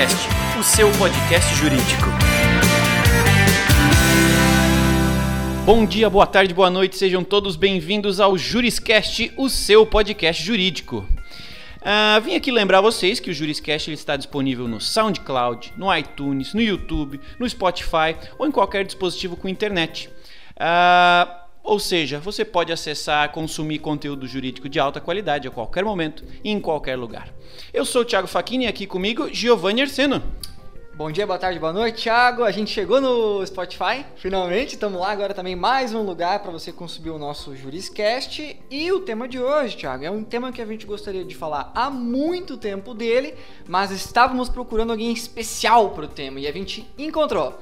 Juriscast, o seu podcast jurídico. Bom dia, boa tarde, boa noite, sejam todos bem-vindos ao Juriscast, o seu podcast jurídico. Uh, vim aqui lembrar vocês que o Juriscast está disponível no SoundCloud, no iTunes, no YouTube, no Spotify ou em qualquer dispositivo com internet. Uh, ou seja, você pode acessar, consumir conteúdo jurídico de alta qualidade a qualquer momento e em qualquer lugar. Eu sou o Thiago Facchini e aqui comigo Giovanni Arseno. Bom dia, boa tarde, boa noite, Thiago. A gente chegou no Spotify, finalmente. Estamos lá agora também mais um lugar para você consumir o nosso Juriscast. E o tema de hoje, Thiago, é um tema que a gente gostaria de falar há muito tempo dele, mas estávamos procurando alguém especial para o tema e a gente encontrou.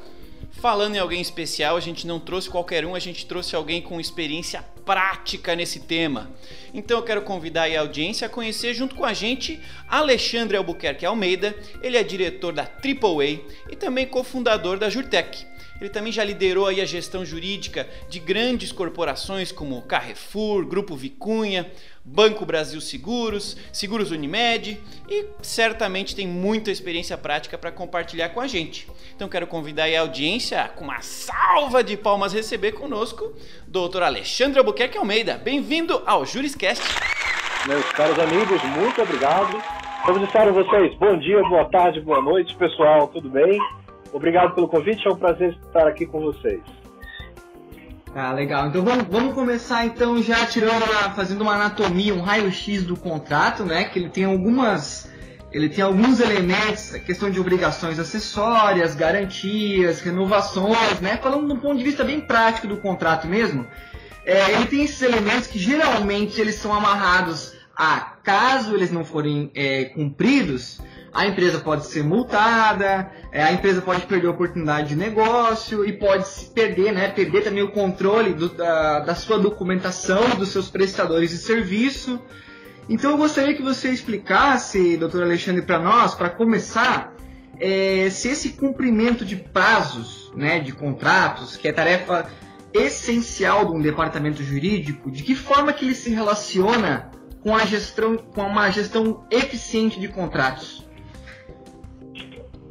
Falando em alguém especial, a gente não trouxe qualquer um, a gente trouxe alguém com experiência prática nesse tema. Então eu quero convidar a audiência a conhecer junto com a gente Alexandre Albuquerque Almeida. Ele é diretor da AAA e também cofundador da Jurtec. Ele também já liderou a gestão jurídica de grandes corporações como Carrefour, Grupo Vicunha, Banco Brasil Seguros, Seguros Unimed e certamente tem muita experiência prática para compartilhar com a gente. Então quero convidar a audiência com uma salva de palmas receber conosco Dr. Alexandre Albuquerque Almeida. Bem-vindo ao Juriscast. Meus caros amigos, muito obrigado. Como disseram vocês, bom dia, boa tarde, boa noite, pessoal, tudo bem? Obrigado pelo convite, é um prazer estar aqui com vocês. Ah, legal. Então vamos, vamos começar então já tirando, fazendo uma anatomia, um raio-x do contrato, né? Que ele tem algumas. Ele tem alguns elementos, questão de obrigações acessórias, garantias, renovações, né? Falando um ponto de vista bem prático do contrato mesmo, é, ele tem esses elementos que geralmente eles são amarrados a caso eles não forem é, cumpridos, a empresa pode ser multada, é, a empresa pode perder oportunidade de negócio e pode se perder, né, perder também o controle do, da, da sua documentação, dos seus prestadores de serviço. Então eu gostaria que você explicasse, doutor Alexandre, para nós, para começar, é, se esse cumprimento de prazos, né, de contratos, que é tarefa essencial de um departamento jurídico, de que forma que ele se relaciona com a gestão, com uma gestão eficiente de contratos?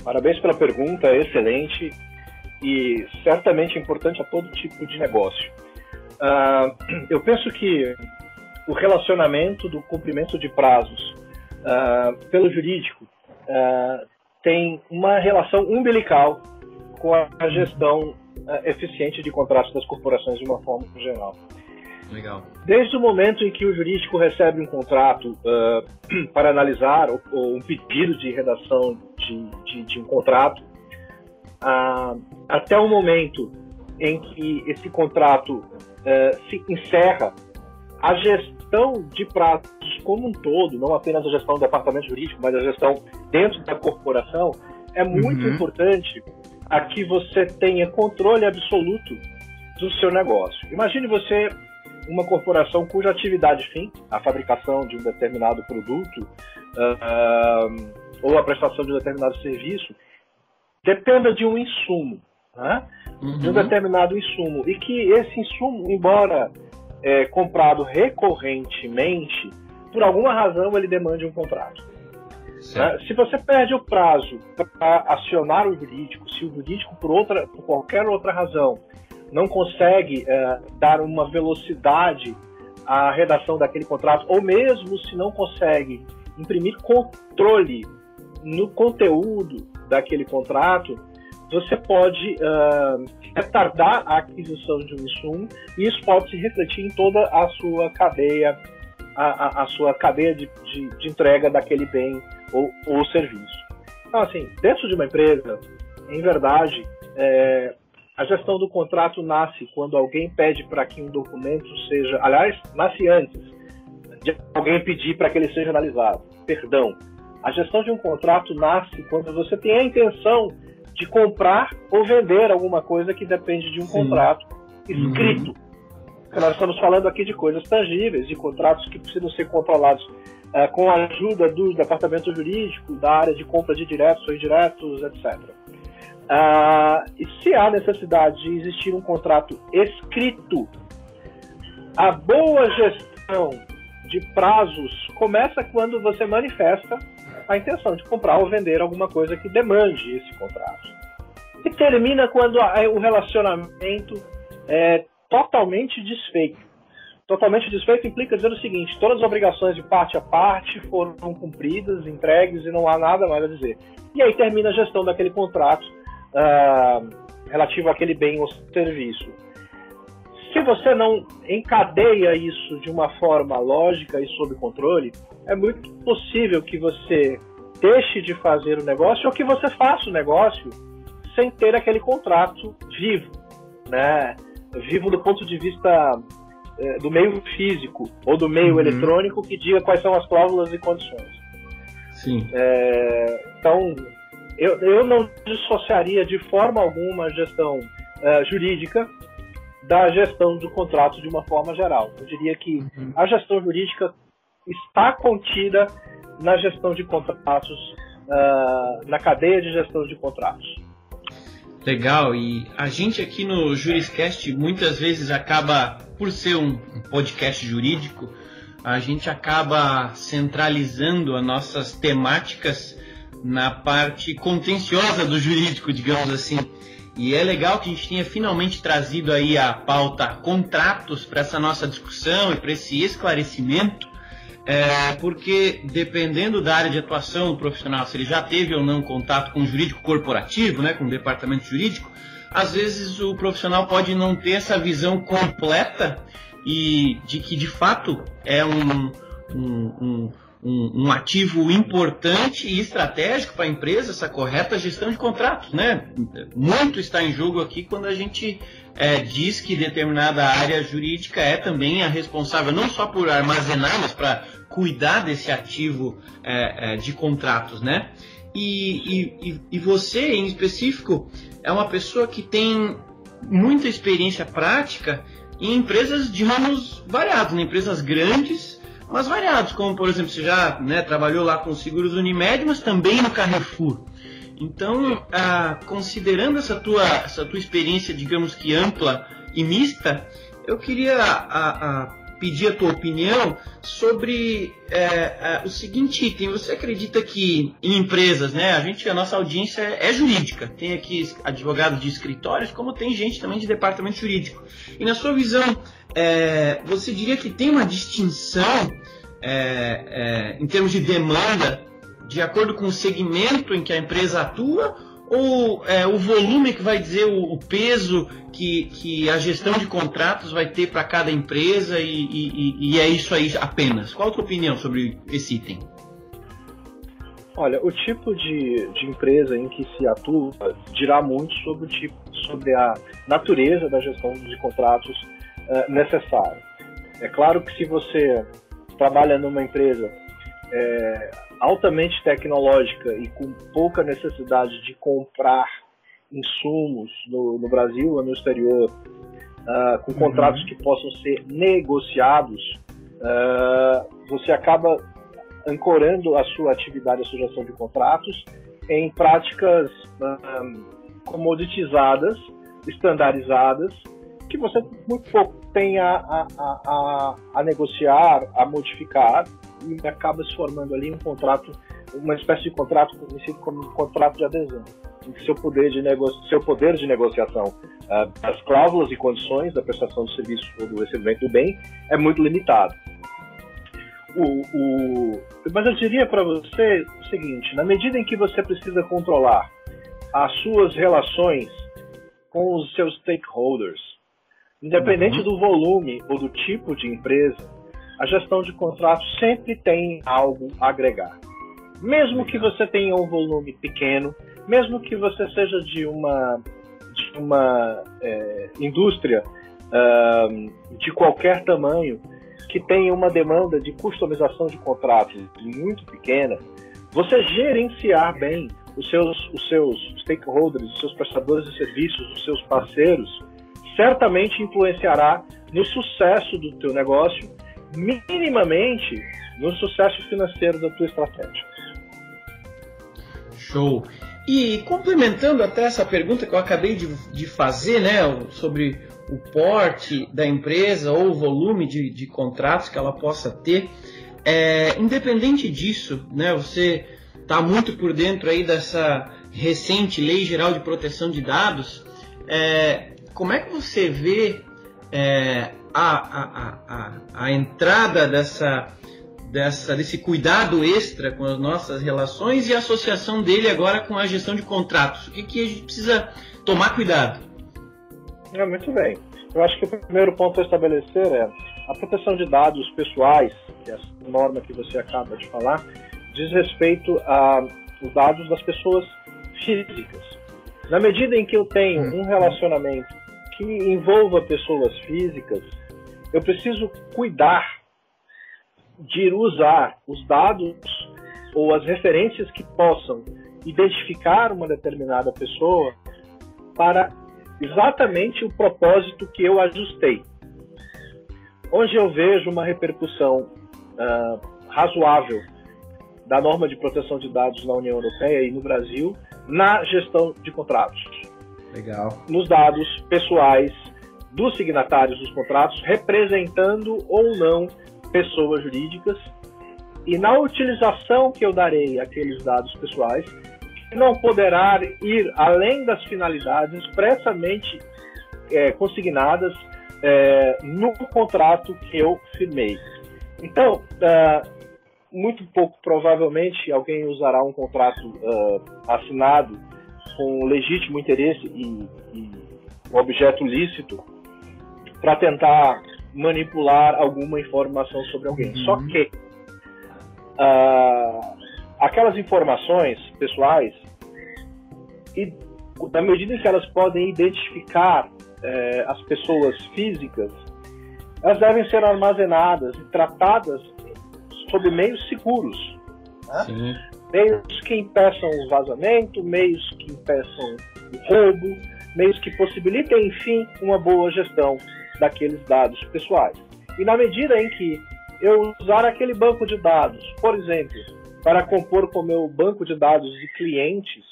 Parabéns pela pergunta, excelente e certamente importante a todo tipo de negócio. Uh, eu penso que o relacionamento do cumprimento de prazos uh, pelo jurídico uh, tem uma relação umbilical com a gestão eficiente de contratos das corporações de uma forma geral. Legal. Desde o momento em que o jurídico recebe um contrato para analisar ou, ou, um pedido de redação de, de, de um contrato, uh, até o momento em que esse contrato uh, se encerra, a gestão de prazos como um todo, não apenas a gestão do departamento jurídico, mas a gestão dentro da corporação, é muito uhum. importante a que você tenha controle absoluto do seu negócio. Imagine você uma corporação cuja atividade fim, a fabricação de um determinado produto uh, ou a prestação de um determinado serviço, dependa de um insumo, né? uhum. de um determinado insumo, e que esse insumo, embora é, comprado recorrentemente, por alguma razão ele demande um contrato. Né? Se você perde o prazo para acionar o jurídico, se o jurídico, por, outra, por qualquer outra razão, não consegue é, dar uma velocidade à redação daquele contrato, ou mesmo se não consegue imprimir controle no conteúdo daquele contrato, você pode uh, retardar a aquisição de um insumo e isso pode se refletir em toda a sua cadeia, a, a, a sua cadeia de, de, de, entrega daquele bem ou, ou serviço. Então, assim, dentro de uma empresa, em verdade, é, a gestão do contrato nasce quando alguém pede para que um documento seja. Aliás, nasce antes de alguém pedir para que ele seja analisado. Perdão. A gestão de um contrato nasce quando você tem a intenção de comprar ou vender alguma coisa que depende de um Sim. contrato escrito. Uhum. Nós estamos falando aqui de coisas tangíveis, de contratos que precisam ser controlados uh, com a ajuda do departamento jurídico, da área de compra de diretos ou indiretos, etc. Ah, e se há necessidade de existir um contrato escrito, a boa gestão de prazos começa quando você manifesta a intenção de comprar ou vender alguma coisa que demande esse contrato. E termina quando o relacionamento é totalmente desfeito. Totalmente desfeito implica dizer o seguinte: todas as obrigações de parte a parte foram cumpridas, entregues e não há nada mais a dizer. E aí termina a gestão daquele contrato uh, relativo àquele bem ou serviço. Se você não encadeia isso de uma forma lógica e sob controle, é muito possível que você deixe de fazer o negócio ou que você faça o negócio sem ter aquele contrato vivo, né? Vivo do ponto de vista é, do meio físico ou do meio uhum. eletrônico que diga quais são as cláusulas e condições. Sim. É, então, eu, eu não dissociaria de forma alguma a gestão uh, jurídica da gestão do contrato de uma forma geral. Eu diria que uhum. a gestão jurídica está contida na gestão de contratos, uh, na cadeia de gestão de contratos. Legal, e a gente aqui no Juriscast muitas vezes acaba, por ser um podcast jurídico, a gente acaba centralizando as nossas temáticas na parte contenciosa do jurídico, digamos assim. E é legal que a gente tenha finalmente trazido aí a pauta contratos para essa nossa discussão e para esse esclarecimento, é, porque dependendo da área de atuação do profissional, se ele já teve ou não contato com o jurídico corporativo, né, com o departamento jurídico, às vezes o profissional pode não ter essa visão completa e de que de fato é um, um, um um, ativo importante e estratégico para a empresa, essa correta gestão de contratos, né? Muito está em jogo aqui quando a gente é, diz que determinada área jurídica é também a responsável não só por armazenar, mas para cuidar desse ativo é, é, de contratos, né? E, e, e você, em específico, é uma pessoa que tem muita experiência prática em empresas de ramos variados, né? empresas grandes mas variados, como por exemplo, você já né, trabalhou lá com seguros Unimed, mas também no Carrefour. Então, ah, considerando essa tua, essa tua experiência, digamos que ampla e mista, eu queria a, a pedir a tua opinião sobre é, é, o seguinte item. Você acredita que em empresas, né? A gente, a nossa audiência é jurídica. Tem aqui advogados de escritórios, como tem gente também de departamento jurídico. E na sua visão, é, você diria que tem uma distinção é, é, em termos de demanda de acordo com o segmento em que a empresa atua ou é, o volume que vai dizer o, o, peso que, que a gestão de contratos vai ter para cada empresa e, e, e, é isso aí apenas? Qual a tua opinião sobre esse item? Olha, o tipo de, de empresa em que se atua dirá muito sobre o tipo, sobre a natureza da gestão de contratos uh, necessário. É claro que se você trabalha numa empresa é, altamente tecnológica e com pouca necessidade de comprar insumos no, no Brasil ou no exterior, uh, com uhum. contratos que possam ser negociados, uh, você acaba ancorando a sua atividade, a sua gestão de contratos, em práticas comoditizadas, estandarizadas, que você muito pouco tem a, a, a, a, negociar, a modificar e acaba se formando ali um contrato, uma espécie de contrato conhecido como um contrato de adesão, em que seu poder de, nego... seu poder de negociação uh, das cláusulas e condições da prestação do serviço ou do recebimento do bem é muito limitado. O, o... Mas eu diria para você o seguinte: na medida em que você precisa controlar as suas relações com os seus stakeholders, Independente uhum. do volume ou do tipo de empresa, a gestão de contratos sempre tem algo a agregar. Mesmo que você tenha um volume pequeno, mesmo que você seja de uma, de uma é, indústria uh, de qualquer tamanho, que tenha uma demanda de customização de contratos muito pequena, você gerenciar bem os seus, os seus stakeholders, os seus prestadores de serviços, os seus parceiros, certamente influenciará no sucesso do teu negócio, minimamente no sucesso financeiro da tua estratégia. Show. E complementando até essa pergunta que eu acabei de, de fazer, né, sobre o porte da empresa ou o volume de, de contratos que ela possa ter, é, independente disso, né, você está muito por dentro aí dessa recente Lei Geral de Proteção de Dados. É, como é que você vê é, a, a, a, a entrada dessa, dessa, desse cuidado extra com as nossas relações e a associação dele agora com a gestão de contratos? O que, que a gente precisa tomar cuidado? É, muito bem. Eu acho que o primeiro ponto a estabelecer é a proteção de dados pessoais, que é a norma que você acaba de falar, diz respeito aos dados das pessoas físicas. Na medida em que eu tenho um relacionamento que envolva pessoas físicas, eu preciso cuidar de usar os dados ou as referências que possam identificar uma determinada pessoa para exatamente o propósito que eu ajustei. Onde eu vejo uma repercussão uh, razoável da norma de proteção de dados na União Europeia e no Brasil na gestão de contratos. Legal. Nos dados pessoais dos signatários dos contratos, representando ou não pessoas jurídicas, e na utilização que eu darei àqueles dados pessoais, não poderá ir além das finalidades expressamente é, consignadas é, no contrato que eu firmei. Então, é, muito pouco provavelmente alguém usará um contrato uh, assinado com legítimo interesse e, e objeto lícito para tentar manipular alguma informação sobre alguém. Uhum. Só que uh, aquelas informações pessoais, e na medida em que elas podem identificar uh, as pessoas físicas, elas devem ser armazenadas e tratadas sob meios seguros. Né? Meios que impeçam o vazamento, meios que impeçam o roubo, meios que possibilitem, enfim, uma boa gestão daqueles dados pessoais. E na medida em que eu usar aquele banco de dados, por exemplo, para compor com o meu banco de dados de clientes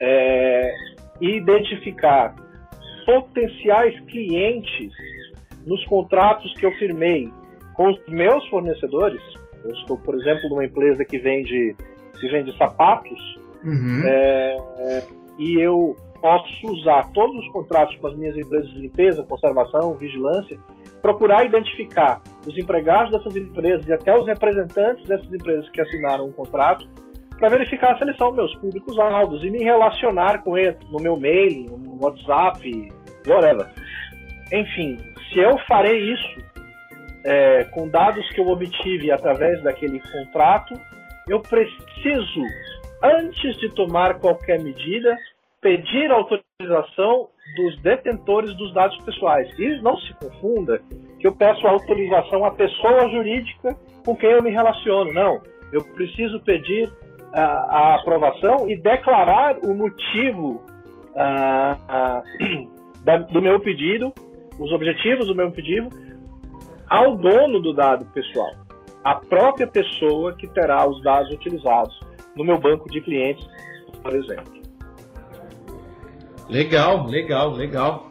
é, e identificar potenciais clientes nos contratos que eu firmei com os meus fornecedores, eu estou, por exemplo, numa empresa que vende, que vende sapatos, uhum. é, é, e eu posso usar todos os contratos com as minhas empresas de limpeza, conservação, vigilância, procurar identificar os empregados dessas empresas e até os representantes dessas empresas que assinaram um contrato para verificar se eles são meus públicos alvos e me relacionar com eles no meu mail, no WhatsApp, whatever. Enfim, se eu farei isso é, com dados que eu obtive através daquele contrato, eu preciso, antes de tomar qualquer medida, pedir autorização dos detentores dos dados pessoais. E não se confunda que eu peço autorização à pessoa jurídica com quem eu me relaciono. Não. Eu preciso pedir a, a aprovação e declarar o motivo a, a, da, do meu pedido, os objetivos do meu pedido, ao dono do dado pessoal, a própria pessoa que terá os dados utilizados no meu banco de clientes, por exemplo. Legal, legal, legal.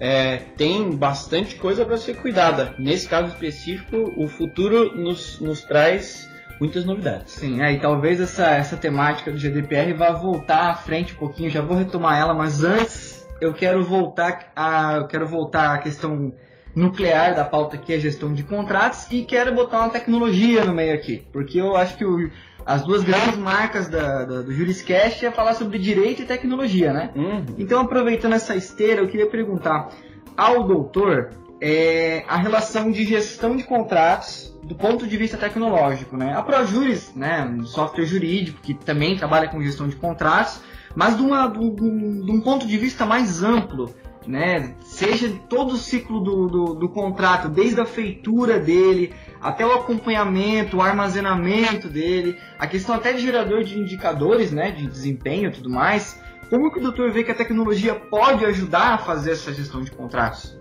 É, tem bastante coisa para ser cuidada. Nesse caso específico, o futuro nos, nos traz muitas novidades. Sim, é, e talvez essa, essa temática do GDPR vá voltar à frente um pouquinho. Já vou retomar ela, mas antes eu quero voltar a, eu quero voltar à questão nuclear da pauta aqui, a gestão de contratos, e quero botar uma tecnologia no meio aqui, porque eu acho que o, as duas grandes marcas da, da, do Juriscast é falar sobre direito e tecnologia, né? Uhum. Então, aproveitando essa esteira, eu queria perguntar ao doutor é, a relação de gestão de contratos do ponto de vista tecnológico, né? A Projuris, né, um software jurídico que também trabalha com gestão de contratos, mas de, uma, de, um, de um ponto de vista mais amplo, né? Seja todo o ciclo do, do, do, contrato, desde a feitura dele, até o acompanhamento, o armazenamento dele, a questão até de gerador de indicadores, né? De desempenho e tudo mais. Como que o doutor vê que a tecnologia pode ajudar a fazer essa gestão de contratos?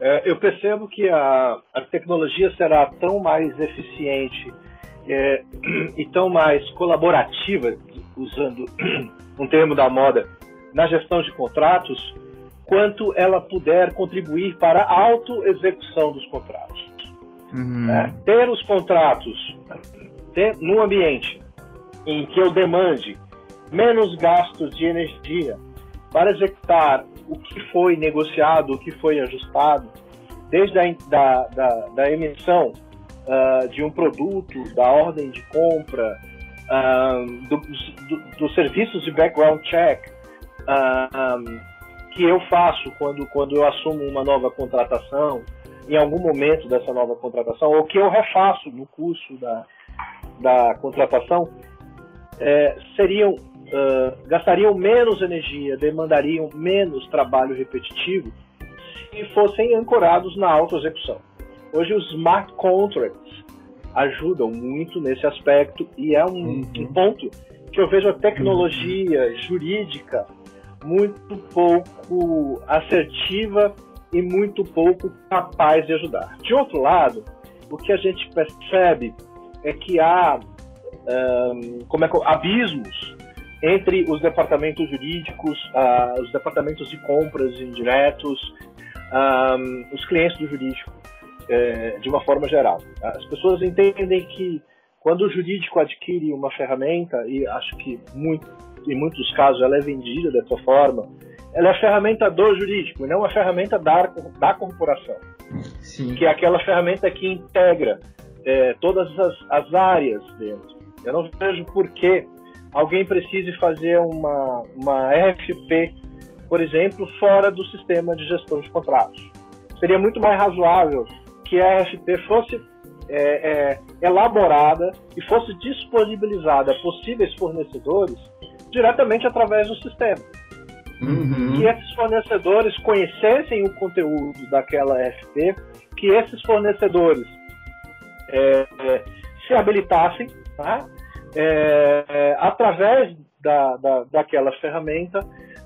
É, eu percebo que a, a, tecnologia será tão mais eficiente é, e tão mais colaborativa, usando um termo da moda, na gestão de contratos, quanto ela puder contribuir para a auto-execução dos contratos. Uhum. É, ter os contratos ter, no ambiente em que eu demande menos gastos de energia para executar o que foi negociado, o que foi ajustado, desde a da, da, da emissão uh, de um produto, da ordem de compra, uh, dos do, do serviços de background check uh, um, que eu faço quando, quando eu assumo uma nova contratação, em algum momento dessa nova contratação, ou que eu refaço no curso da, da contratação, é, seriam uh, gastariam menos energia, demandariam menos trabalho repetitivo se fossem ancorados na autoexecução. Hoje os smart contracts ajudam muito nesse aspecto e é um, uhum. um ponto que eu vejo a tecnologia jurídica muito pouco assertiva e muito pouco capaz de ajudar. De outro lado, o que a gente percebe é que há um, como é, abismos entre os departamentos jurídicos, uh, os departamentos de compras indiretos, um, os clientes do jurídico, uh, de uma forma geral. As pessoas entendem que quando o jurídico adquire uma ferramenta, e acho que muito, em muitos casos ela é vendida dessa forma, ela é a ferramenta do jurídico, não a ferramenta da, da corporação. Sim. Que é aquela ferramenta que integra é, todas as, as áreas dentro. Eu não vejo por que alguém precise fazer uma, uma RFP, por exemplo, fora do sistema de gestão de contratos. Seria muito mais razoável que a RFP fosse é, é, elaborada e fosse disponibilizada a possíveis fornecedores diretamente através do sistema. Uhum. Que esses fornecedores conhecessem o conteúdo daquela RFP, que esses fornecedores é, é, se habilitassem tá? é, é, através da, da, daquela ferramenta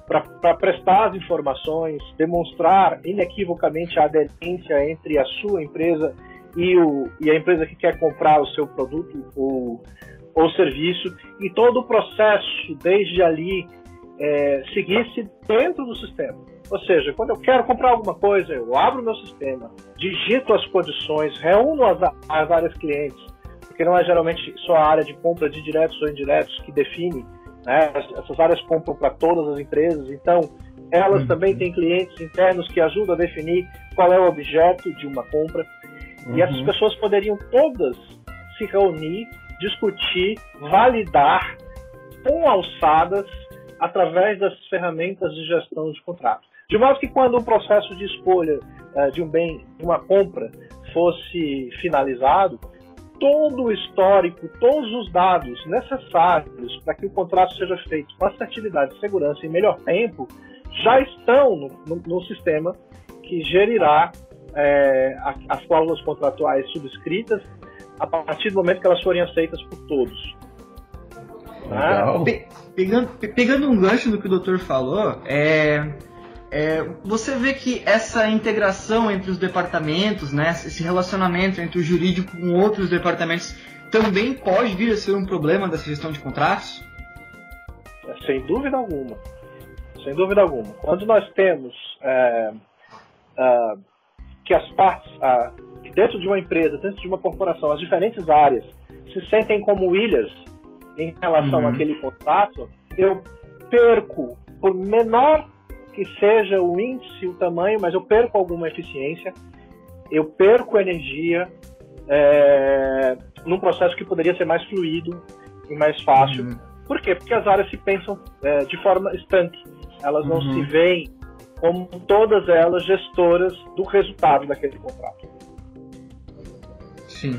para prestar as informações, demonstrar inequivocamente a aderência entre a sua empresa e, o, e a empresa que quer comprar o seu produto ou, ou serviço, e todo o processo, desde ali, é, seguisse dentro do sistema. Ou seja, quando eu quero comprar alguma coisa, eu abro o meu sistema, digito as condições, reúno as, as áreas clientes, porque não é geralmente só a área de compra de diretos ou indiretos que define, né? essas áreas compram para todas as empresas, então elas uhum. também têm clientes internos que ajudam a definir qual é o objeto de uma compra. Uhum. E essas uhum. pessoas poderiam todas se reunir, discutir, validar com alçadas através das ferramentas de gestão de contratos. De modo que quando o processo de escolha uh, de um bem, de uma compra, fosse finalizado, todo o histórico, todos os dados necessários para que o contrato seja feito com assertividade, segurança e melhor tempo já estão no, no, no sistema que gerirá é, as cláusulas contratuais subscritas a partir do momento que elas forem aceitas por todos. Tá? Pe pegando, pegando um gancho no que o doutor falou, é, é, você vê que essa integração entre os departamentos, né, esse relacionamento entre o jurídico com outros departamentos, também pode vir a ser um problema dessa gestão de contratos? É, sem dúvida alguma. Sem dúvida alguma. Quando nós temos é, é, que as partes, que dentro de uma empresa, dentro de uma corporação, as diferentes áreas se sentem como ilhas em relação uhum. àquele contrato, eu perco, por menor que seja o índice, o tamanho, mas eu perco alguma eficiência, eu perco energia é, num processo que poderia ser mais fluido e mais fácil. Uhum. Por quê? Porque as áreas se pensam é, de forma estanque. Elas não uhum. se veem como todas elas gestoras do resultado daquele contrato. Sim.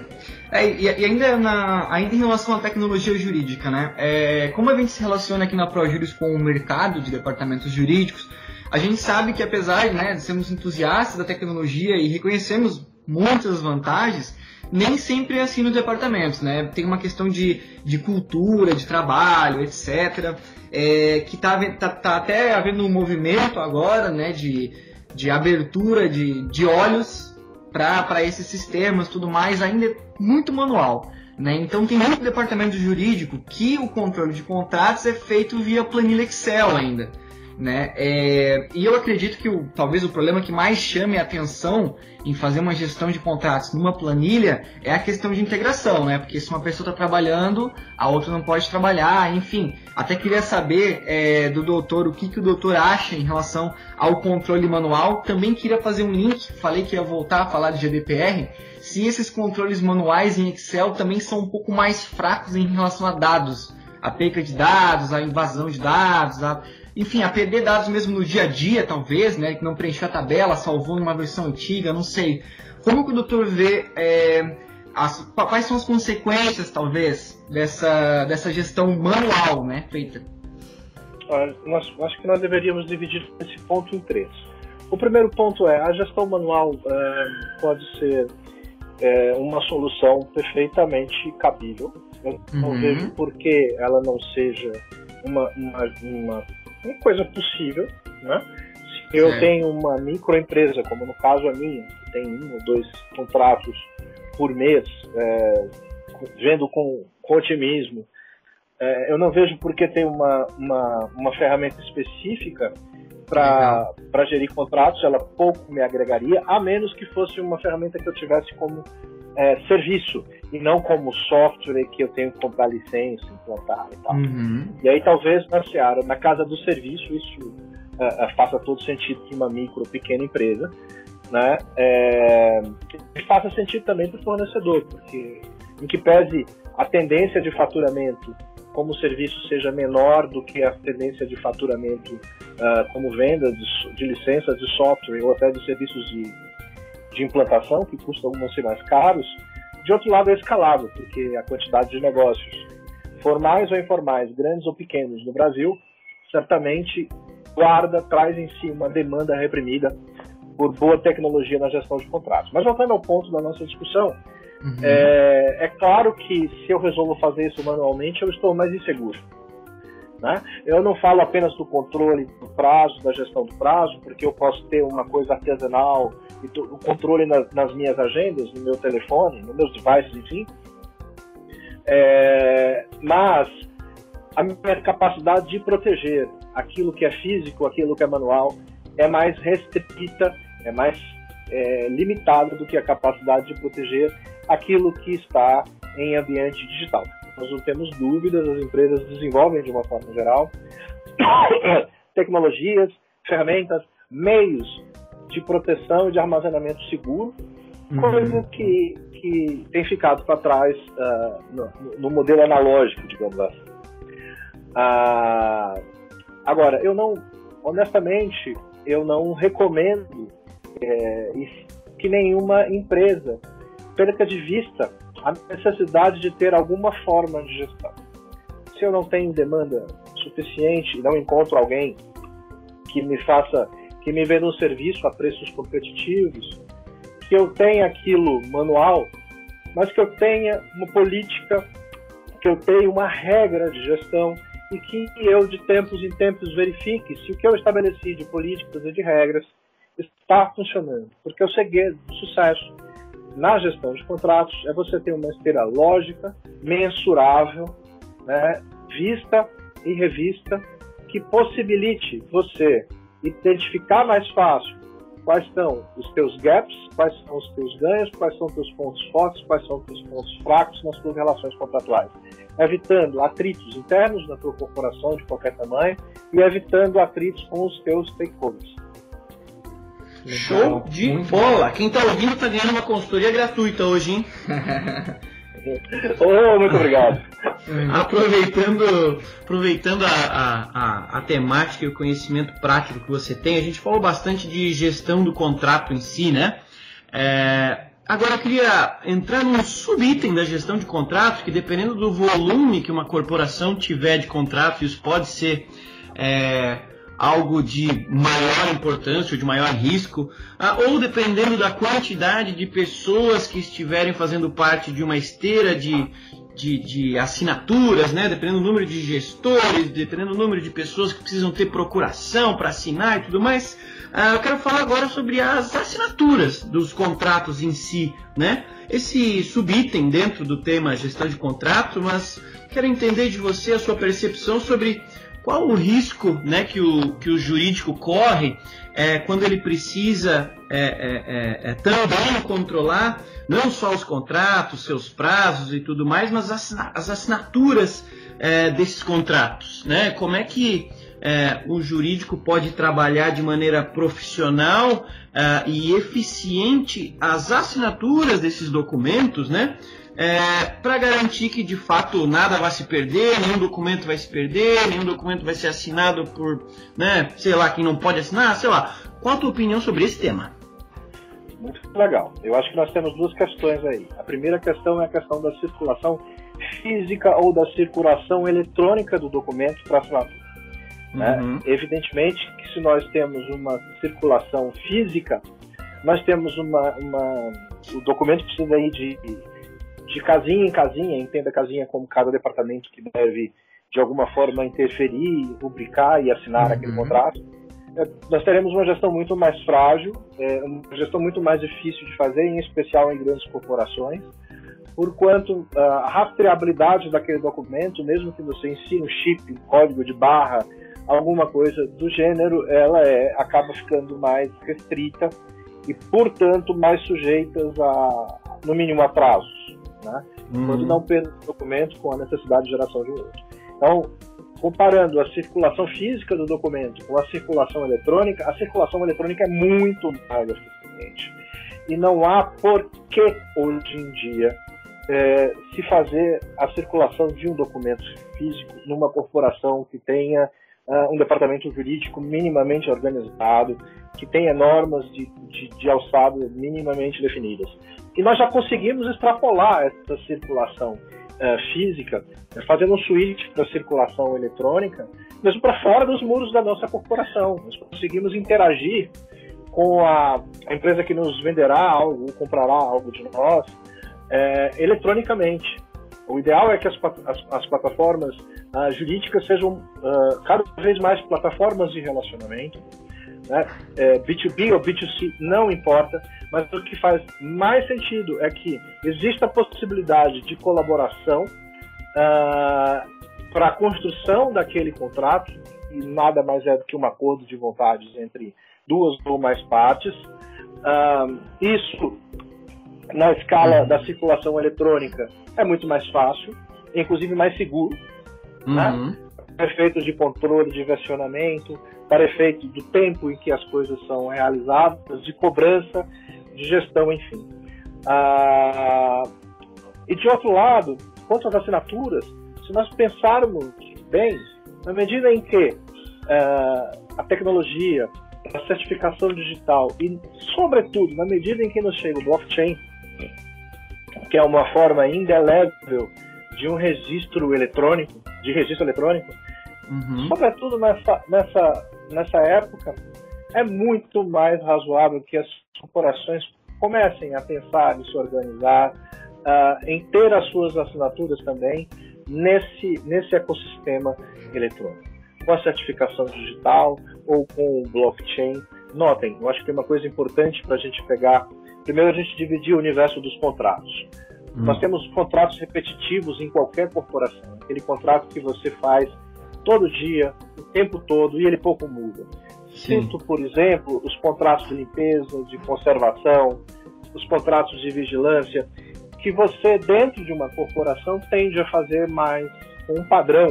É, e, e, ainda, na, ainda em relação à tecnologia jurídica, né? É, como a gente se relaciona aqui na ProJuris com o mercado de departamentos jurídicos, a gente sabe que apesar né, de sermos entusiastas da tecnologia e reconhecemos muitas vantagens, nem sempre é assim nos departamentos, né? Tem uma questão de, de cultura, de trabalho, etc. É, que está tá, tá até havendo um movimento agora, né? De, de abertura de, de olhos para esses sistemas tudo mais, ainda é muito manual. Né? Então tem muito departamento jurídico que o controle de contratos é feito via planilha Excel ainda. Né? É, e eu acredito que o, talvez o problema que mais chame a atenção em fazer uma gestão de contratos numa planilha é a questão de integração, né? Porque se uma pessoa está trabalhando, a outra não pode trabalhar, enfim. Até queria saber é, do doutor o que, que o doutor acha em relação ao controle manual. Também queria fazer um link, falei que ia voltar a falar de GDPR, se esses controles manuais em Excel também são um pouco mais fracos em relação a dados. A perca de dados, a invasão de dados, a enfim, a perder dados mesmo no dia a dia, talvez, né? Que não preencheu a tabela, salvou numa versão antiga, não sei. Como que o doutor vê é, as, quais são as consequências, talvez, dessa, dessa gestão manual, né, feita? Ah, nós, acho que nós deveríamos dividir esse ponto em três. O primeiro ponto é a gestão manual é, pode ser é, uma solução perfeitamente cabível. Eu uhum. não vejo por que ela não seja uma, uma, uma uma coisa possível, né? Se eu é. tenho uma microempresa, como no caso a minha, que tem um ou dois contratos por mês, é, vendo com, com otimismo, é, eu não vejo por que ter uma, uma, uma ferramenta específica para gerir contratos, ela pouco me agregaria, a menos que fosse uma ferramenta que eu tivesse como é, serviço e não como software que eu tenho que comprar licença, implantar e tal. Uhum. E aí talvez na Seara, na casa do serviço, isso é, é faça todo sentido para uma micro ou pequena empresa, né? É, faça sentido também para o fornecedor, porque em que pese a tendência de faturamento como o serviço seja menor do que a tendência de faturamento uh, como venda de, de licenças de software ou até de serviços de de implantação, que custam alguns ser mais caros, de outro lado é escalável, porque a quantidade de negócios, formais ou informais, grandes ou pequenos, no Brasil, certamente guarda, traz em si uma demanda reprimida por boa tecnologia na gestão de contratos. Mas voltando ao ponto da nossa discussão, uhum. é, é claro que se eu resolvo fazer isso manualmente, eu estou mais inseguro. Né? Eu não falo apenas do controle do prazo, da gestão do prazo, porque eu posso ter uma coisa artesanal e o controle nas, nas, minhas agendas, no meu telefone, nos meus devices, enfim. É, mas a minha capacidade de proteger aquilo que é físico, aquilo que é manual, é mais restrita, é mais é, limitada do que a capacidade de proteger aquilo que está em ambiente digital. Nós não temos dúvidas, as empresas desenvolvem de uma forma geral tecnologias, ferramentas, meios de proteção e de armazenamento seguro, uhum. coisa que, que tem ficado para trás uh, no, no, modelo analógico, digamos assim. Uh, agora, eu não, honestamente, eu não recomendo é, que nenhuma empresa perca de vista a necessidade de ter alguma forma de gestão. Se eu não tenho demanda suficiente e não encontro alguém que me faça, que me venda um serviço a preços competitivos, que eu tenha aquilo manual, mas que eu tenha uma política, que eu tenha uma regra de gestão e que eu de tempos em tempos verifique se o que eu estabeleci de políticas e de regras está funcionando. Porque o segredo do sucesso na gestão de contratos é você ter uma esteira lógica, mensurável, né, vista e revista, que possibilite você identificar mais fácil quais são os teus gaps, quais são os teus ganhos, quais são os teus pontos fortes, quais são os teus pontos fracos nas tuas relações contratuais, evitando atritos internos na tua corporação de qualquer tamanho e evitando atritos com os teus stakeholders. Show de Muito bola! Bom. Quem tá ouvindo tá ganhando uma consultoria gratuita hoje, hein? oh, muito obrigado. aproveitando aproveitando a, a, a, a, temática e o conhecimento prático que você tem, a gente falou bastante de gestão do contrato em si, né? É, agora eu queria entrar num subitem da gestão de contratos, que dependendo do volume que uma corporação tiver de contratos, isso pode ser é, algo de maior importância ou de maior risco, ah, ou dependendo da quantidade de pessoas que estiverem fazendo parte de uma esteira de, de, de, assinaturas, né? dependendo do número de gestores, dependendo do número de pessoas que precisam ter procuração para assinar e tudo mais. Ah, eu quero falar agora sobre as assinaturas dos contratos em si, né? Esse subitem dentro do tema gestão de contrato, mas quero entender de você a sua percepção sobre qual o risco né, que, o, que o jurídico corre é, quando ele precisa é, é, é, é também controlar não só os contratos, seus prazos e tudo mais, mas as assinaturas é, desses contratos. Né? Como é que o jurídico pode trabalhar de maneira profissional e eficiente as assinaturas desses documentos, né? É, para garantir que de fato nada vai se perder, nenhum documento vai se perder, nenhum documento vai ser assinado por, né, sei lá, quem não pode assinar, sei lá. Qual a tua opinião sobre esse tema? Muito legal. Eu acho que nós temos duas questões aí. A primeira questão é a questão da circulação física ou da circulação eletrônica do documento para assinatura. Né? Uhum. Evidentemente que se nós temos uma circulação física, nós temos uma, uma o documento precisa ir de, de casinha em casinha, entenda casinha como cada departamento que deve de alguma forma interferir, rubricar e assinar uhum. aquele contrato. É, nós teremos uma gestão muito mais frágil, é, uma gestão muito mais difícil de fazer, em especial em grandes corporações, porquanto a rastreabilidade daquele documento, mesmo que você ensine um chip, um código de barra, alguma coisa do gênero, ela é, acaba ficando mais restrita e, portanto, mais sujeitas a, no mínimo, atrasos, né? Uhum. Quando não perde o documento com a necessidade de geração de um outro. Então, comparando a circulação física do documento com a circulação eletrônica, a circulação eletrônica é muito mais eficiente. E não há por que, hoje em dia, é, se fazer a circulação de um documento físico numa corporação que tenha uh, um departamento jurídico minimamente organizado, que tenha normas de, de, de minimamente definidas. E nós já conseguimos extrapolar essa circulação uh, física, né, fazendo um switch para circulação eletrônica, mesmo para fora dos muros da nossa corporação. Nós conseguimos interagir com a, empresa que nos venderá algo, ou comprará algo de nós, é, eletronicamente. O ideal é que as, as, as plataformas uh, jurídicas sejam uh, cada vez mais plataformas de relacionamento. Né? É, B2B ou B2C não importa, mas o que faz mais sentido é que exista a possibilidade de colaboração uh, para a construção daquele contrato, e nada mais é do que um acordo de vontades entre duas ou mais partes. isso na escala da circulação eletrônica é muito mais fácil, inclusive mais seguro? Uhum. né? para efeitos de controle de versionamento, para efeito do tempo em que as coisas são realizadas, de cobrança, de gestão, enfim. Ah, e de outro lado, quanto às assinaturas, se nós pensarmos bem, na medida em que ah, a tecnologia, a certificação digital e, sobretudo, na medida em que nos chega o blockchain, que é uma forma indelével de um registro eletrônico, de registro eletrônico, uhum. sobretudo nessa, nessa, nessa época, é muito mais razoável que as corporações comecem a pensar e se organizar, uh, em ter as suas assinaturas também nesse, nesse ecossistema eletrônico, com a certificação digital ou com o blockchain. Notem, eu acho que tem uma coisa importante para a gente pegar Primeiro, a gente dividir o universo dos contratos. Hum. Nós temos contratos repetitivos em qualquer corporação. Aquele contrato que você faz todo dia, o tempo todo, e ele pouco muda. Sinto, por exemplo, os contratos de limpeza, de conservação, os contratos de vigilância, que você, dentro de uma corporação, tende a fazer mais com um padrão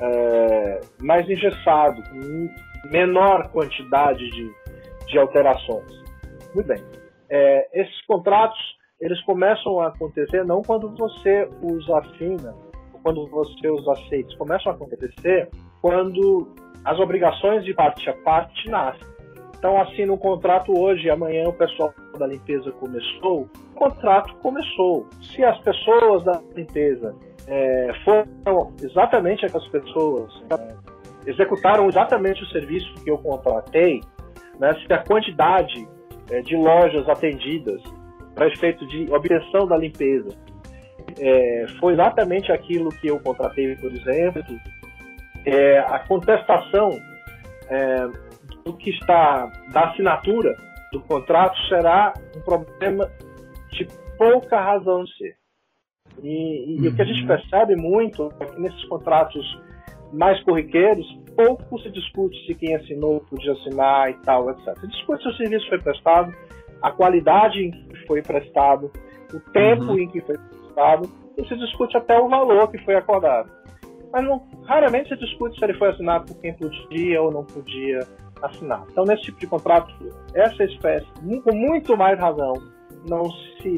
é, mais engessado, com menor quantidade de, de alterações. Muito bem é, esses contratos eles começam a acontecer não quando você os assina, quando você os aceita, começam a acontecer quando as obrigações de parte a parte nascem. Então assina um contrato hoje, amanhã o pessoal da limpeza começou, o contrato começou. Se as pessoas da limpeza é, foram exatamente aquelas pessoas, é, executaram exatamente o serviço que eu contratei, né, se a quantidade é, de lojas atendidas para efeito de obtenção da limpeza. É, foi exatamente aquilo que eu contratei, por exemplo. É, a contestação é, do que está da assinatura do contrato será um problema de pouca razão de ser. E, e uhum. o que a gente uhum. percebe muito é que nesses contratos mais corriqueiros, pouco se discute se quem assinou podia assinar e tal, etc. Se discute se o serviço foi prestado, a qualidade foi prestado, o tempo uhum. em que foi prestado, e se discute até o valor que foi acordado. Mas não, raramente se discute se ele foi assinado por quem podia ou não podia assinar. Então, nesse tipo de contrato, essa espécie, com muito mais razão, não se,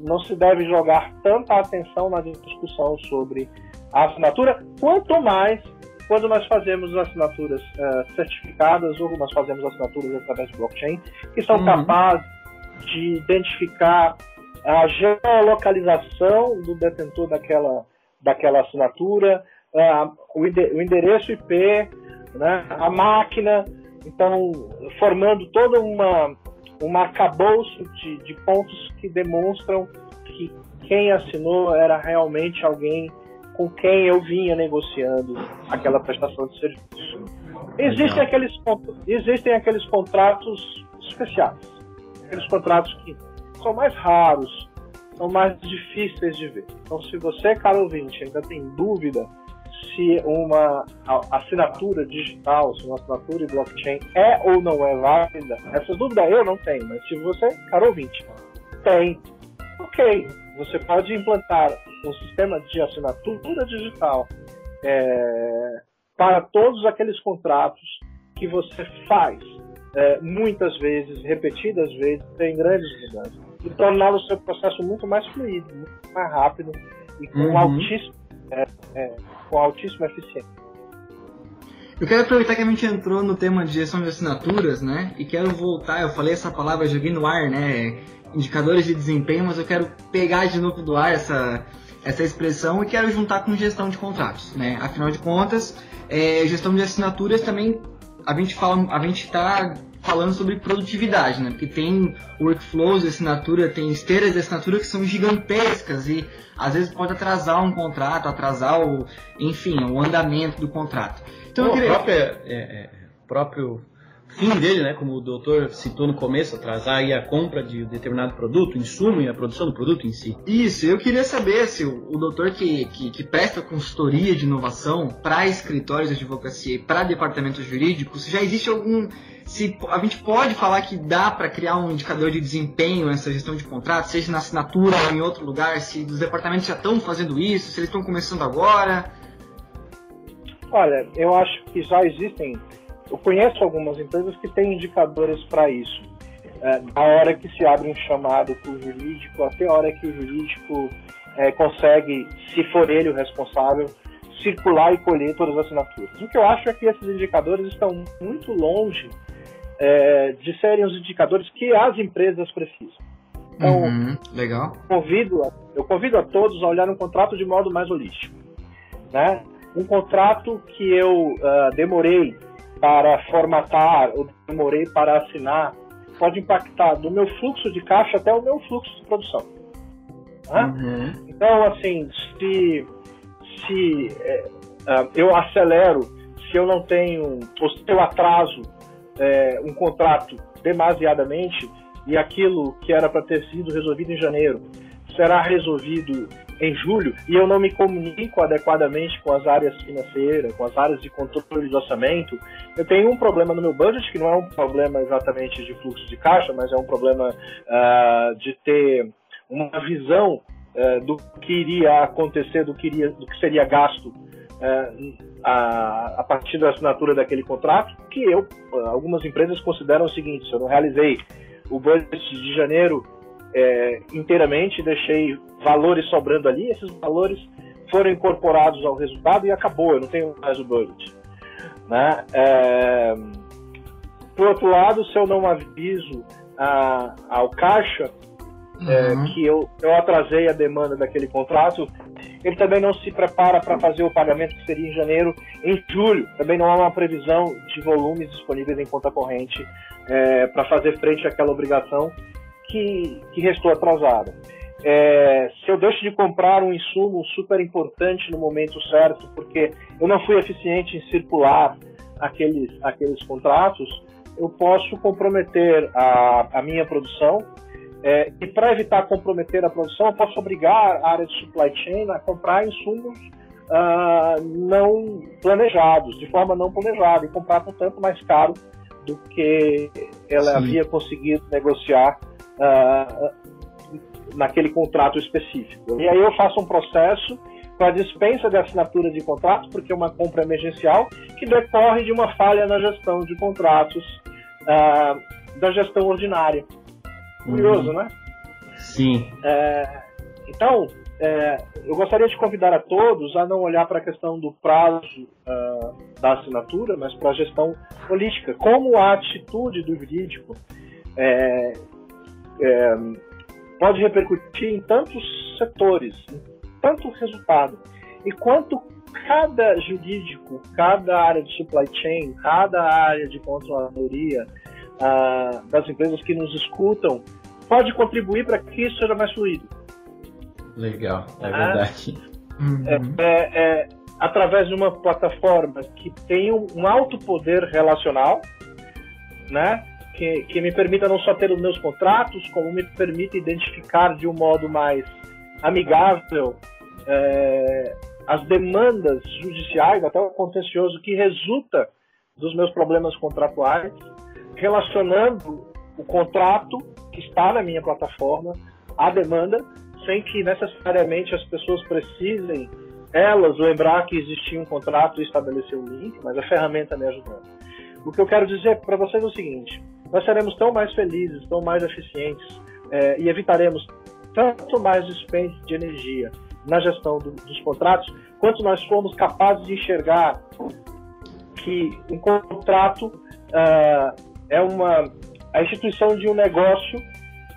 não se deve jogar tanta atenção na discussão sobre a assinatura, quanto mais quando nós fazemos assinaturas uh, certificadas ou nós fazemos assinaturas através de blockchain, que são uhum. capazes de identificar a geolocalização do detentor daquela, daquela assinatura, uh, o, o, endereço IP, né, a máquina, então formando toda uma um arcabouço de, de pontos que demonstram que quem assinou era realmente alguém com quem eu vinha negociando aquela prestação de serviço. Existem aqueles, existem aqueles contratos especiais, aqueles contratos que são mais raros, são mais difíceis de ver. Então, se você, caro ouvinte, ainda tem dúvida se uma assinatura digital, se uma assinatura de blockchain é ou não é válida, essa dúvida eu não tenho, mas se você, caro ouvinte, tem, ok, você pode implantar um sistema de assinatura digital é, para todos aqueles contratos que você faz é, muitas vezes, repetidas vezes, em grandes mudanças, e tornar o seu processo muito mais fluido, muito mais rápido e com uhum. altíssimo é, é, com altíssima eficiência. Eu quero aproveitar que a gente entrou no tema de gestão de assinaturas, né? E quero voltar, eu falei essa palavra, joguei no ar, né? Indicadores de desempenho, mas eu quero pegar de novo do ar essa, essa expressão e quero juntar com gestão de contratos, né? Afinal de contas, é, gestão de assinaturas também a gente fala, a gente está falando sobre produtividade, né? Porque tem workflows de assinatura, tem esteiras de assinatura que são gigantescas e às vezes pode atrasar um contrato, atrasar o, enfim, o andamento do contrato. Então, o queria... próprio, é, é, próprio fim dele, né, como o doutor citou no começo, atrasar aí a compra de determinado produto, insumo e a produção do produto em si. Isso, eu queria saber se o, o doutor que, que, que, presta consultoria de inovação para escritórios de advocacia e para departamentos jurídicos, se já existe algum se a gente pode falar que dá para criar um indicador de desempenho nessa gestão de contratos, seja na assinatura ou em outro lugar, se os departamentos já estão fazendo isso, se eles estão começando agora? Olha, eu acho que já existem eu conheço algumas empresas que têm indicadores para isso. É, a hora que se abre um chamado para o jurídico, até a hora que o jurídico é, consegue, se for ele o responsável, circular e colher todas as assinaturas. O que eu acho é que esses indicadores estão muito longe é, de serem os indicadores que as empresas precisam. Então, uhum, legal. Convido a, eu convido a todos a olhar um contrato de modo mais holístico. Né? Um contrato que eu uh, demorei para formatar ou demorei para assinar pode impactar do meu fluxo de caixa até o meu fluxo de produção. Né? Uhum. Então, assim, se, se é, uh, eu acelero, se eu não tenho, ou se eu atraso é, um contrato demasiadamente e aquilo que era para ter sido resolvido em janeiro será resolvido em julho e eu não me comunico adequadamente com as áreas financeiras, com as áreas de controle de orçamento, eu tenho um problema no meu budget, que não é um problema exatamente de fluxo de caixa, mas é um problema uh, de ter uma visão uh, do que iria acontecer, do que, iria, do que seria gasto uh, a, a, partir da assinatura daquele contrato, que eu, algumas empresas consideram o seguinte, se eu não realizei o budget de janeiro é, inteiramente, deixei valores sobrando ali, esses valores foram incorporados ao resultado e acabou, eu não tenho mais o budget. Né? É, por outro lado, se eu não aviso a, ao caixa é, uhum. que eu, eu atrasei a demanda daquele contrato, ele também não se prepara para fazer o pagamento que seria em janeiro, em julho. Também não há uma previsão de volumes disponíveis em conta corrente é, para fazer frente àquela obrigação que, que restou atrasada. É, se eu deixo de comprar um insumo super importante no momento certo, porque eu não fui eficiente em circular aqueles, aqueles contratos, eu posso comprometer a, a minha produção. É, e para evitar comprometer a produção, eu posso obrigar a área de supply chain a comprar insumos uh, não planejados, de forma não planejada, e compravam tanto mais caro do que ela Sim. havia conseguido negociar uh, naquele contrato específico. E aí eu faço um processo para dispensa de assinatura de contrato, porque é uma compra emergencial que decorre de uma falha na gestão de contratos uh, da gestão ordinária. Curioso, hum. né? Sim. É, então, é, eu gostaria de convidar a todos a não olhar para a questão do prazo uh, da assinatura, mas para a gestão política. Como a atitude do jurídico é, é, pode repercutir em tantos setores, em tanto resultado, e quanto cada jurídico, cada área de supply chain, cada área de controladoria uh, das empresas que nos escutam pode contribuir para que isso seja mais fluido. Legal, é ah, verdade. Uhum. É, é, é, através de uma plataforma que tem um alto poder relacional, né? Que, que me permita não só ter os meus contratos, como me permita identificar de um modo mais amigável é, as demandas judiciais, até o contencioso que resulta dos meus problemas contratuais, relacionando o contrato que está na minha plataforma à demanda sem que necessariamente as pessoas precisem elas lembrar que existia um contrato e estabelecer um link, mas a ferramenta me ajudando. O que eu quero dizer para vocês é o seguinte: nós seremos tão mais felizes, tão mais eficientes é, e evitaremos tanto mais dispêndio de energia na gestão do, dos contratos, quanto nós formos capazes de enxergar que um contrato uh, é uma a instituição de um negócio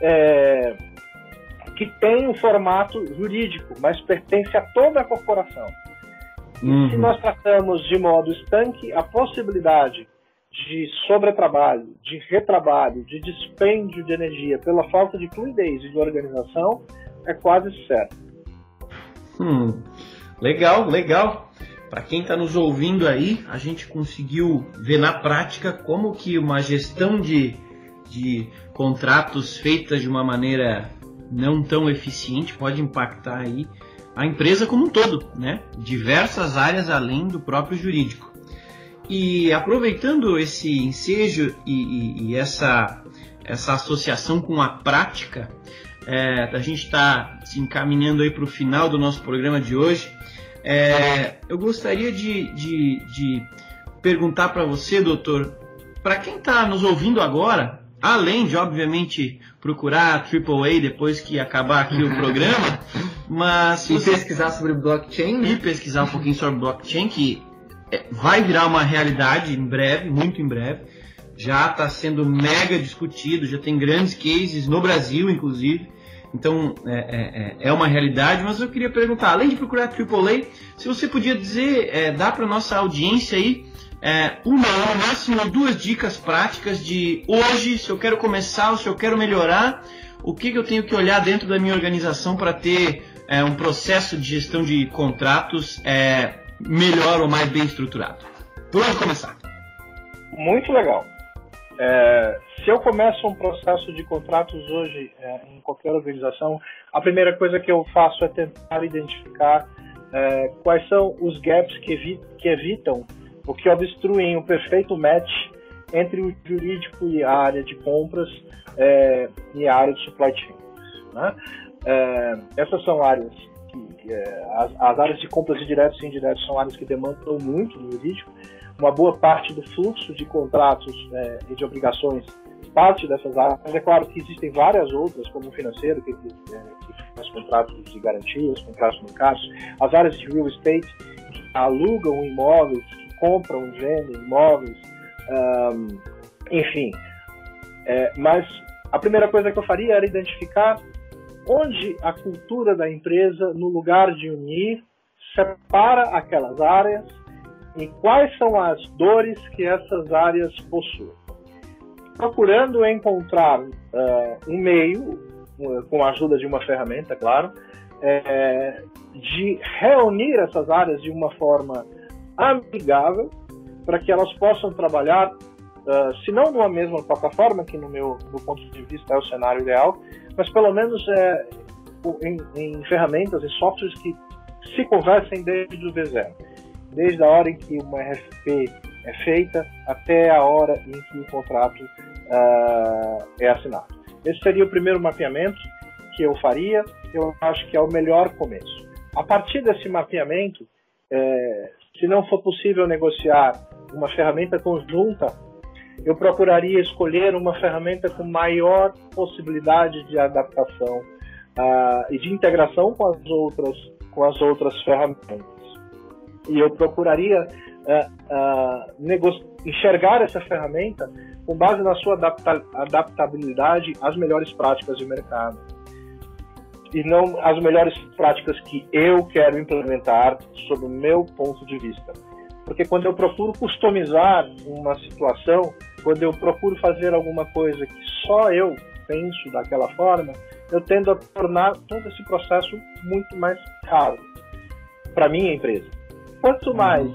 é, que tem um formato jurídico, mas pertence a toda a corporação. Uhum. E se nós tratamos de modo estanque a possibilidade de sobretrabalho, de retrabalho, de dispêndio de energia pela falta de fluidez e de organização, é quase certo. Hum, legal, legal. Para quem está nos ouvindo aí, a gente conseguiu ver na prática como que uma gestão de, de contratos feita de uma maneira não tão eficiente pode impactar aí a empresa como um todo, né? Diversas áreas além do próprio jurídico. E aproveitando esse ensejo e, e, e essa, essa associação com a prática, é, a gente está se encaminhando aí para o final do nosso programa de hoje. É, eu gostaria de, de, de perguntar para você, doutor, para quem está nos ouvindo agora, além de obviamente procurar a AAA depois que acabar aqui o programa, mas e você... pesquisar sobre blockchain né? e pesquisar um pouquinho sobre blockchain que vai virar uma realidade em breve, muito em breve. Já está sendo mega discutido, já tem grandes cases no Brasil, inclusive. Então é, é, é, é uma realidade, mas eu queria perguntar, além de procurar a AAA, se você podia dizer, é, dar para nossa audiência aí é, uma ou máximo duas dicas práticas de hoje, se eu quero começar ou se eu quero melhorar, o que, que eu tenho que olhar dentro da minha organização para ter é, um processo de gestão de contratos é, melhor ou mais bem estruturado. Onde começar? Muito legal. É, se eu começo um processo de contratos hoje é, em qualquer organização, a primeira coisa que eu faço é tentar identificar é, quais são os gaps que, evi que evitam o que obstruem o perfeito match entre o jurídico e a área de compras é, e a área de supply chain. Né? É, essas são áreas que, é, as, as, áreas de compras de diretos e indiretos são áreas que demandam muito do jurídico. Uma boa parte do fluxo de contratos é, e de obrigações parte dessas áreas. É claro que existem várias outras, como o financeiro, que, que, é, que faz contratos de garantias, contratos bancários, as áreas de real estate, que alugam imóveis, compram, vendem imóveis, enfim. É, mas a primeira coisa que eu faria era identificar onde a cultura da empresa, no lugar de unir, separa aquelas áreas e quais são as dores que essas áreas possuem. Procurando encontrar uh, um meio, com a ajuda de uma ferramenta, claro, é, de reunir essas áreas de uma forma amigável para que elas possam trabalhar, uh, se não numa mesma plataforma, que no meu do ponto de vista é o cenário ideal, mas pelo menos é, em, em ferramentas e softwares que se conversem desde o V0. desde a hora em que uma RFP é feita até a hora em que o contrato uh, é assinado. Esse seria o primeiro mapeamento que eu faria, eu acho que é o melhor começo. A partir desse mapeamento, é, se não for possível negociar uma ferramenta conjunta, eu procuraria escolher uma ferramenta com maior possibilidade de adaptação uh, e de integração com as outras, com as outras ferramentas. E eu procuraria uh, uh, enxergar essa ferramenta com base na sua adapta adaptabilidade às melhores práticas de mercado e não as melhores práticas que eu quero implementar sob o meu ponto de vista. Porque quando eu procuro customizar uma situação, quando eu procuro fazer alguma coisa que só eu penso daquela forma, eu tendo a tornar todo esse processo muito mais caro para minha empresa. Quanto uhum. mais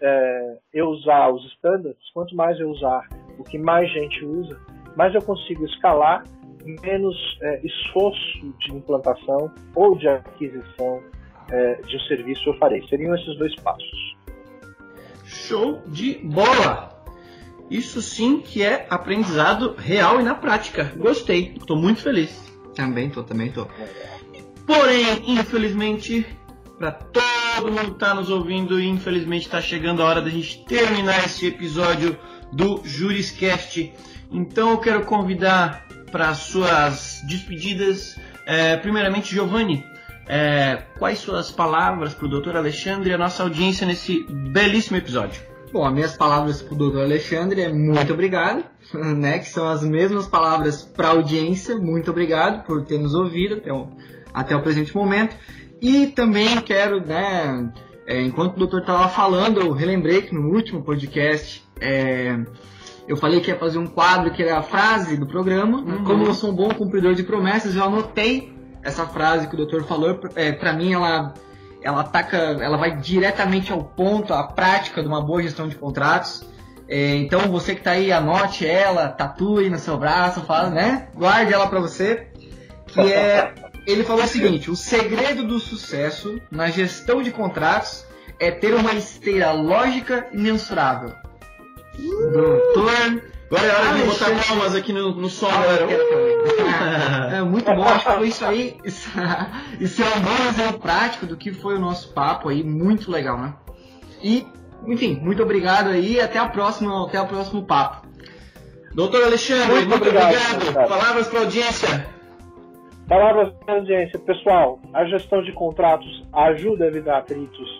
é, eu usar os standards, quanto mais eu usar o que mais gente usa, mais eu consigo escalar, menos é, esforço de implantação ou de aquisição é, de um serviço eu farei. Seriam esses dois passos. Show de bola! Isso sim que é aprendizado real e na prática. Gostei, estou muito feliz. Também tô, também tô. Porém, infelizmente, para todo mundo que tá nos ouvindo, infelizmente está chegando a hora da gente terminar esse episódio do Juriscast. Então eu quero convidar para suas despedidas, é, primeiramente Giovanni, é, quais suas palavras para o Dr. Alexandre e a nossa audiência nesse belíssimo episódio? Bom, as minhas palavras para o doutor Alexandre é muito obrigado, né? Que são as mesmas palavras para a audiência. Muito obrigado por ter nos ouvido até o, até o presente momento. E também quero, né? É, enquanto o doutor estava falando, eu relembrei que no último podcast é, eu falei que ia fazer um quadro que era a frase do programa. Uhum. Como eu sou um bom cumpridor de promessas, eu anotei essa frase que o doutor falou. É, para mim, ela ela ataca, ela vai diretamente ao ponto, à prática de uma boa gestão de contratos. É, então você que está aí, anote ela, tatue no seu braço, fala, né? Guarde ela para você. Que é, ele falou o seguinte: o segredo do sucesso na gestão de contratos é ter uma esteira lógica e mensurável. Uh! Doutor Agora é hora de botar palmas aqui no, no som, galera. É, muito bom, acho que foi isso aí. Isso, isso é um bom exemplo prático do que foi o nosso papo aí, muito legal, né? E, enfim, muito obrigado aí até a próxima, até o próximo papo. Doutor Alexandre, muito, muito obrigado. obrigado. Palavras para a audiência. Palavras para a audiência. Pessoal, a gestão de contratos ajuda a evitar atritos.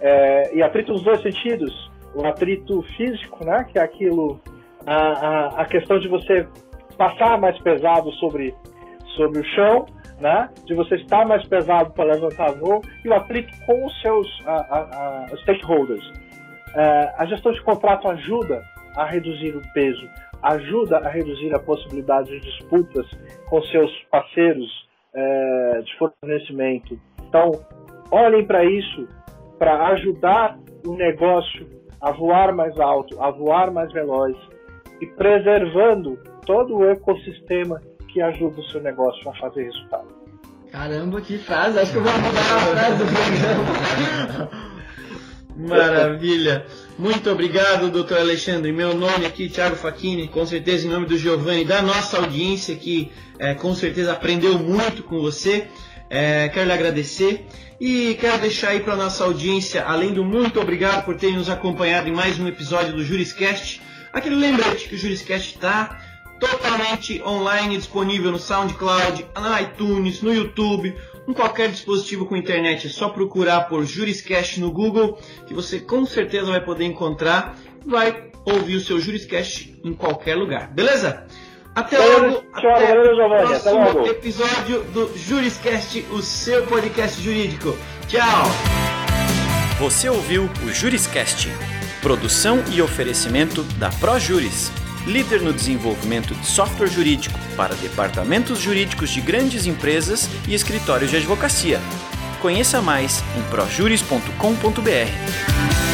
É, e atrito nos dois sentidos. O atrito físico, né, que é aquilo a, a, questão de você passar mais pesado sobre, sobre o chão, né? de você estar mais pesado para levantar voo e o atrito com os seus a stakeholders. É, a gestão de contrato ajuda a reduzir o peso, ajuda a reduzir a possibilidade de disputas com seus parceiros é, de fornecimento. Então, olhem para isso para ajudar o negócio a voar mais alto, a voar mais veloz, e preservando todo o ecossistema que ajuda o seu negócio a fazer resultado. Caramba, que frase! Acho que eu vou mudar a frase do programa. Maravilha! Muito obrigado, doutor Alexandre. Meu nome aqui, Thiago Facchini, com certeza em nome do Giovanni, da nossa audiência que é, com certeza aprendeu muito com você. É, quero lhe agradecer e quero deixar aí para nossa audiência, além do muito obrigado por terem nos acompanhado em mais um episódio do Juriscast, Aquele lembrete que o Juriscast está totalmente online, disponível no SoundCloud, no iTunes, no YouTube, em qualquer dispositivo com internet. É só procurar por Juriscast no Google, que você com certeza vai poder encontrar. Vai ouvir o seu Juriscast em qualquer lugar. Beleza? Até logo. Tchau, até o próximo episódio do Juriscast, o seu podcast jurídico. Tchau. Você ouviu o Juriscast Produção e oferecimento da ProJuris, líder no desenvolvimento de software jurídico para departamentos jurídicos de grandes empresas e escritórios de advocacia. Conheça mais em projuris.com.br.